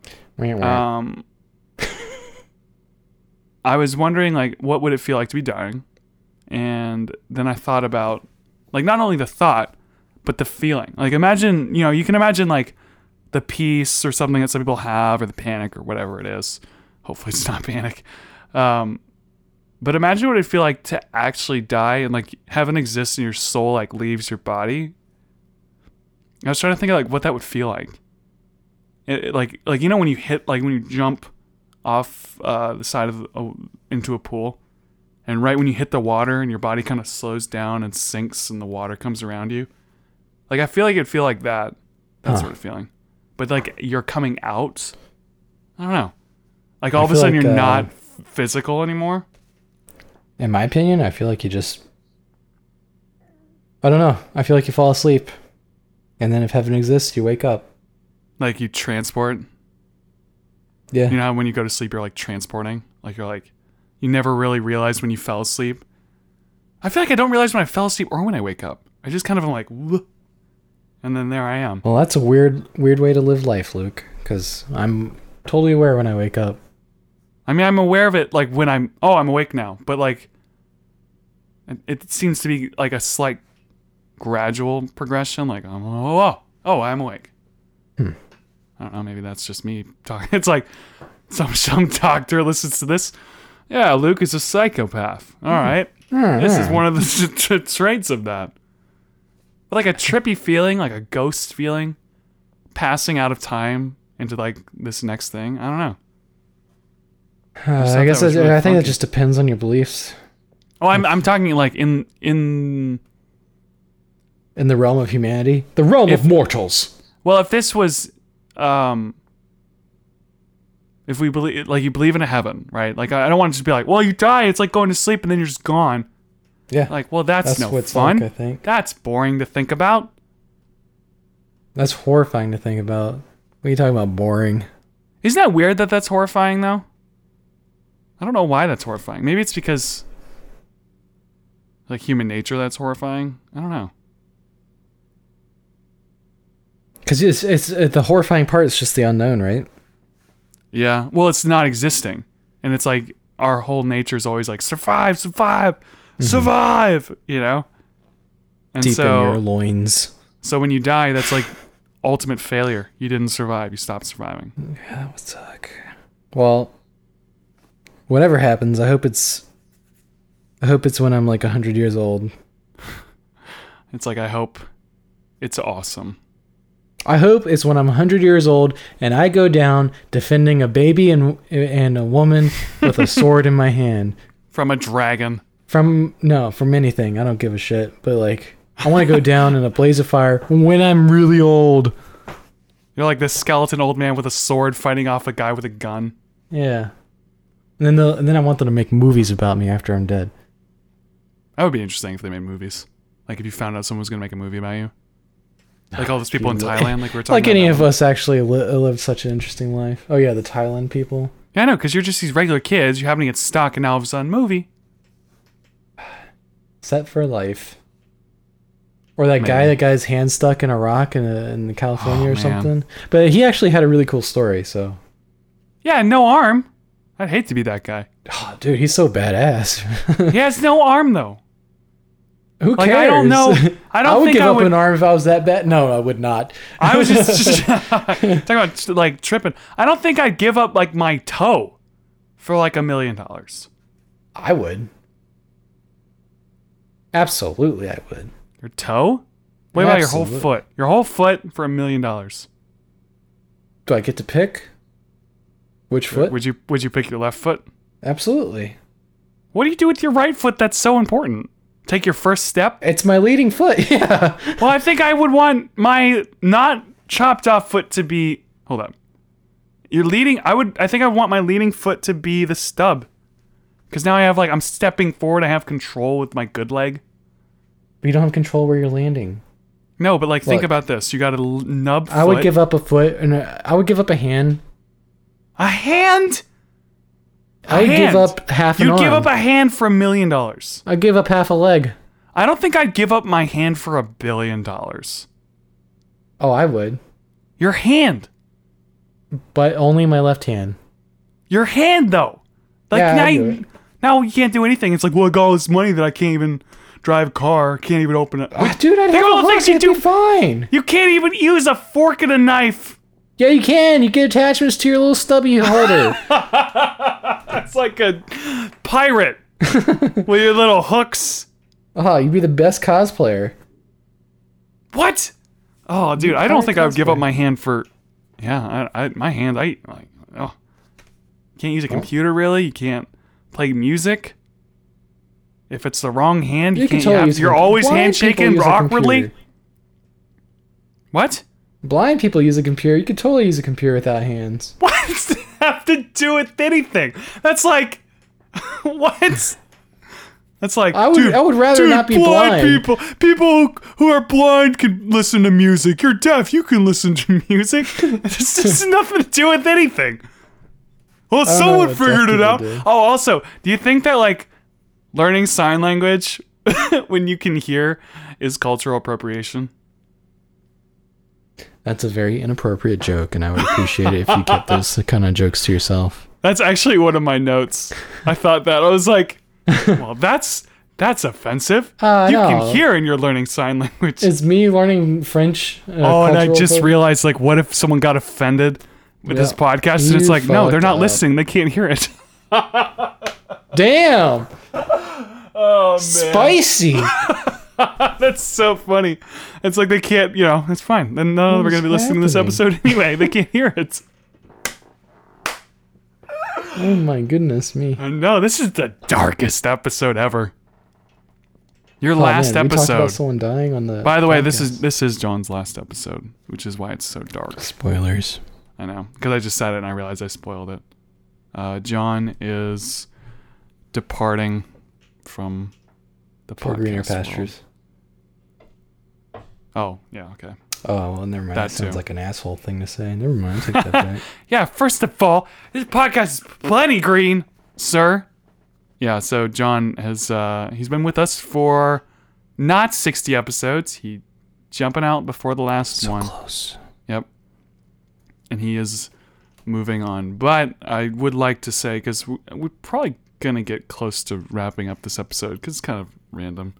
um, I was wondering, like, what would it feel like to be dying? And then I thought about, like, not only the thought, but the feeling. Like, imagine, you know, you can imagine, like, the peace or something that some people have, or the panic or whatever it is. Hopefully, it's not panic. Um, but imagine what it'd feel like to actually die and, like, heaven exists and your soul, like, leaves your body. I was trying to think of, like, what that would feel like. It, it- like, like you know, when you hit, like, when you jump off uh, the side of a, into a pool, and right when you hit the water and your body kind of slows down and sinks and the water comes around you, like I feel like it'd feel like that, that Huh. sort of feeling. But like you're coming out, I don't know. Like all I of a sudden like, you're uh, not physical anymore. In my opinion, I feel like you just. I don't know. I feel like you fall asleep, and then if heaven exists, you wake up. Like you transport. Yeah. You know how when you go to sleep you're like transporting, like you're like, you never really realize when you fell asleep. I feel like I don't realize when I fell asleep or when I wake up. I just kind of am like, "Whoa," and then there I am. Well, that's a weird, weird way to live life, Luke. Because I'm totally aware when I wake up. I mean, I'm aware of it like when I'm oh, I'm awake now, but like it, it seems to be like a slight gradual progression like I'm oh, oh, oh I'm awake. Hmm. I don't know, maybe that's just me talking. It's like some some doctor listens to this. Yeah, Luke is a psychopath. All hmm. right. This is one of the t- t- traits of that. But like a trippy feeling, like a ghost feeling, passing out of time into like this next thing. I don't know. Uh, I guess that- really I think funky. just depends on your beliefs. Oh, I'm I'm talking like in in In the realm of humanity, the realm If- of mortals. well, if this was um if we believe like you believe in a heaven, right? Like I I don't want to just be like, well, you die, it's like going to sleep and then you're just gone. Yeah, Like, well, that's, that's no fun. like. I think That's boring to think about. that's horrifying to think about. What are you talking about? Boring. Isn't that weird that that's horrifying though? I don't know why that's horrifying. Maybe it's because like human nature that's horrifying. I don't know. Because it's it's uh, the horrifying part is just the unknown, right? Yeah. Well, it's not existing. And it's like our whole nature is always like survive, survive, survive, you know? And Deep so in your loins. so when you die, that's like ultimate failure. You didn't survive. You stopped surviving. Yeah, that would suck. Well, whatever happens, I hope it's. I hope it's when I'm like hundred years old, It's like I hope it's awesome. I hope it's when I'm 100 years old and I go down defending a baby and and a woman with a sword in my hand From a dragon. from no from anything. I don't give a shit. But like I want to go down in a blaze of fire when I'm really old. You're like this skeleton old man with a sword fighting off a guy with a gun. Yeah. And then and then I want them to make movies about me after I'm dead. That would be interesting if they made movies. Like if you found out someone was gonna make a movie about you. Like all those people in Thailand, like we were talking Like about. any of one. us actually li- lived such an interesting life. Oh yeah, the Thailand people. Yeah, I know, because you're just these regular kids. You happen to get stuck, and now all of a sudden, movie. Set for life. Or that guy that got his hand stuck in a rock in, a, in California Oh, or man. something. But he actually had a really cool story. So, Yeah, no arm. I'd hate to be that guy. oh, dude, he's so badass. He has no arm though. Who Like, cares? I don't know- I don't would think give I up would- an arm if I was that bad. No, I would not. I was just, just talking about like tripping. I don't think I'd give up like my toe for like a million dollars. I would. Absolutely, I would. Your toe? What about your whole foot? Your whole foot for a million dollars. Do I get to pick which foot? Would you would you pick your left foot? Absolutely. What do you do with your right foot that's so important? Take your first step? It's my leading foot. Yeah. Well, I think I would want my not chopped off foot to be. Hold up. Your leading. I would. I think I want my leading foot to be the stub. Because now I have like I'm stepping forward. I have control with my good leg. But you don't have control where you're landing. No, but like think about this. You got a nub. I would give up a foot and a, I would give up a hand. A hand. I would give up half an arm. You'd arm. give up a hand for a million dollars. I'd give up half a leg. I don't think I'd give up my hand for a billion dollars. Oh, I would. Your hand. But only my left hand. Your hand though. Like Yeah, now I'd do you it. now you can't do anything. It's like, well, I got all this money that I can't even drive a car, can't even open it. Ah, dude, I'd Think have of a all the hook. things you It'd do. be fine. You can't even use a fork and a knife. Yeah, you can. You get attachments to your little stubby holder. It's like a pirate with your little hooks. oh, you'd be the best cosplayer. What? Oh, dude, I don't think I would give up my hand for. Yeah, I, I my hand. I like. Oh, can't use a oh. computer really. You can't play music. If it's the wrong hand, you, You can can't. totally have, you're computer. always handshaking people use a awkwardly. What? Blind people use a computer. You could totally use a computer without hands. What does that have to do with anything? That's like, what? That's like, I would- dude, I would rather dude, not be blind. people, people who, who are blind can listen to music. You're deaf, you can listen to music. this has nothing to do with anything. Well, someone figured it out. do. Oh, also, do you think that like learning sign language when you can hear is cultural appropriation? That's a very inappropriate joke, and I would appreciate it if you kept those kind of jokes to yourself. That's actually one of my notes. I thought that I was like, well, that's that's offensive. Uh, you no. can hear and you're learning sign language. It's me learning French. Uh, oh, and I just realized like, what if someone got offended with this Yeah. podcast? And it's like, no, they're not up. listening. They can't hear it. Damn, Oh spicy. that's so funny. It's like they can't, you know, it's fine. Then none of them are going to be listening to this episode anyway. They can't hear it. oh my goodness me. I know this is the darkest episode ever. Your Oh, last man, We talked about episode. someone dying on the. By the way, this is this is John's last episode, which is why it's so dark. spoilers. I know because I just said it and I realized I spoiled it. Uh, John is departing from the For greener podcast pastures. Oh yeah, okay. Oh well, never mind. That That sounds too. like an asshole thing to say. Never mind. Take that back. Yeah, first of all, this podcast is plenty green, sir. Yeah, so John has uh, he's been with us for not sixty episodes. He jumping out before the last one. Close. Yep. And he is moving on. But I would like to say, because we're probably going to get close to wrapping up this episode, because it's kind of random,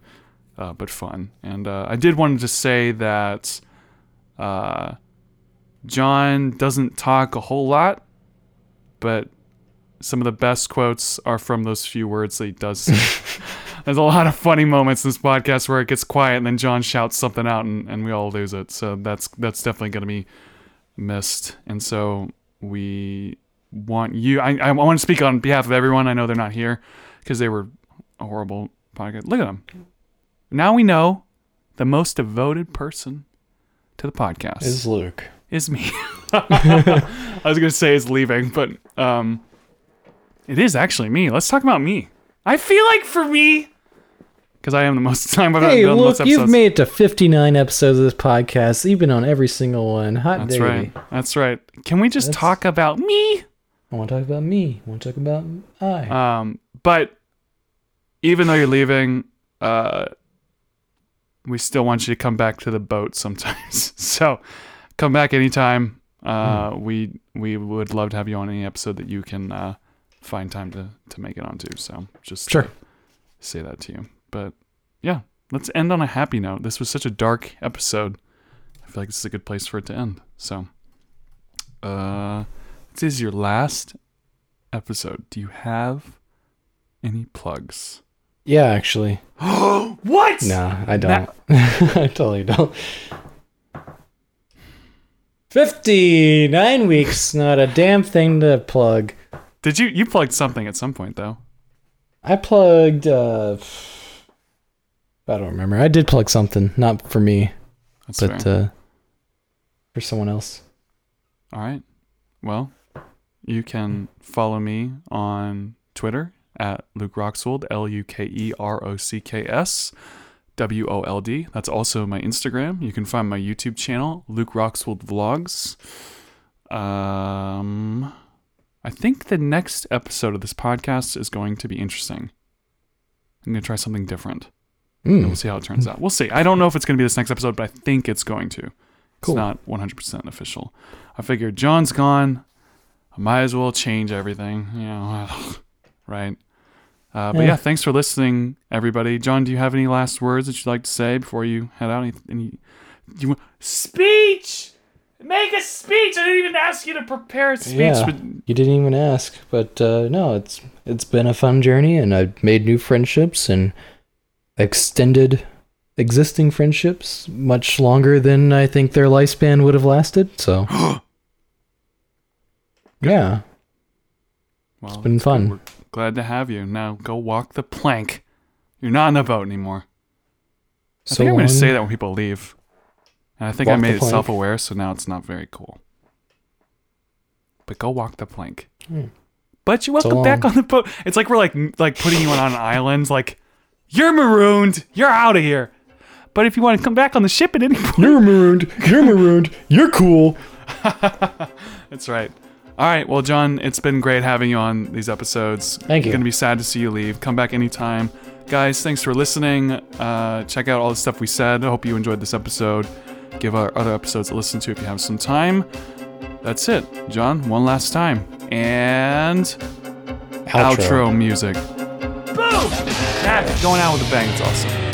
uh, but fun. And uh, I did want to say that uh, John doesn't talk a whole lot, but some of the best quotes are from those few words that he does say. There's a lot of funny moments in this podcast where it gets quiet and then John shouts something out and, and we all lose it. So that's that's definitely going to be missed. And so we want you. I, I want to speak on behalf of everyone. I know they're not here because they were a horrible podcast. Look at them. Now we know the most devoted person to the podcast Is Luke. is me. I was gonna say is leaving, but um, it is actually me. Let's talk about me. I feel like for me, because I am the most time I've Hey, done most you've made it to 59 episodes of this podcast. You've been on every single one. Hot That's diggity. right. That's right. Can we just That's- talk about me? I want to talk about me. I want to talk about I. Um, but even though you're leaving, uh, we still want you to come back to the boat sometimes. so come back anytime. Uh, Hmm. we we would love to have you on any episode that you can uh, find time to to make it onto. So just Sure. say that to you. But yeah, let's end on a happy note. This was such a dark episode. I feel like this is a good place for it to end. So, uh, this is your last episode. Do you have any plugs? Yeah, actually. what? Nah, I don't. I totally don't. 59 weeks, not a damn thing to plug. Did you you plugged something at some point though? I plugged, uh, I don't remember. I did plug something, not for me, That's but fair. uh, for someone else. All right. Well, you can follow me on Twitter at Luke Rockswold, L U K E R O C K S W O L D. That's also my Instagram. You can find my YouTube channel, Luke Rockswold Vlogs. Um, I think the next episode of this podcast is going to be interesting. I'm going to try something different. And Mm. we'll see how it turns out. We'll see. I don't know if it's going to be this next episode, but I think it's going to. Cool. It's not 100% official. I figured John's gone. I might as well change everything. You know, right? Uh, but Yeah. yeah, thanks for listening, everybody. John, do you have any last words that you'd like to say before you head out? Any, any you speech? Make a speech. I didn't even ask you to prepare a speech. Yeah, But you didn't even ask, but uh, no, it's it's been a fun journey, and I've made new friendships and extended existing friendships much longer than I think their lifespan would have lasted. So, yeah, well, been that's good. fun. Glad to have you. Now go walk the plank. You're not in the boat anymore. I so think I'm going to say that when people leave. And I think I made it self aware, so now it's not very cool. But go walk the plank. Hmm. But you're So welcome back on the boat. It's like we're like like putting you on an island. Like you're marooned. You're out of here. But if you want to come back on the ship at any point, You're marooned. You're marooned. You're cool. that's right. All right. Well, John, it's been great having you on these episodes. Thank you. It's Gonna be sad to see you leave. Come back anytime, guys. Thanks for listening. Uh, check out all the stuff we said. I hope you enjoyed this episode. Give our other episodes a listen to if you have some time. That's it, John. One last time, and outro, music. Boom! That's going out with a bang. It's awesome.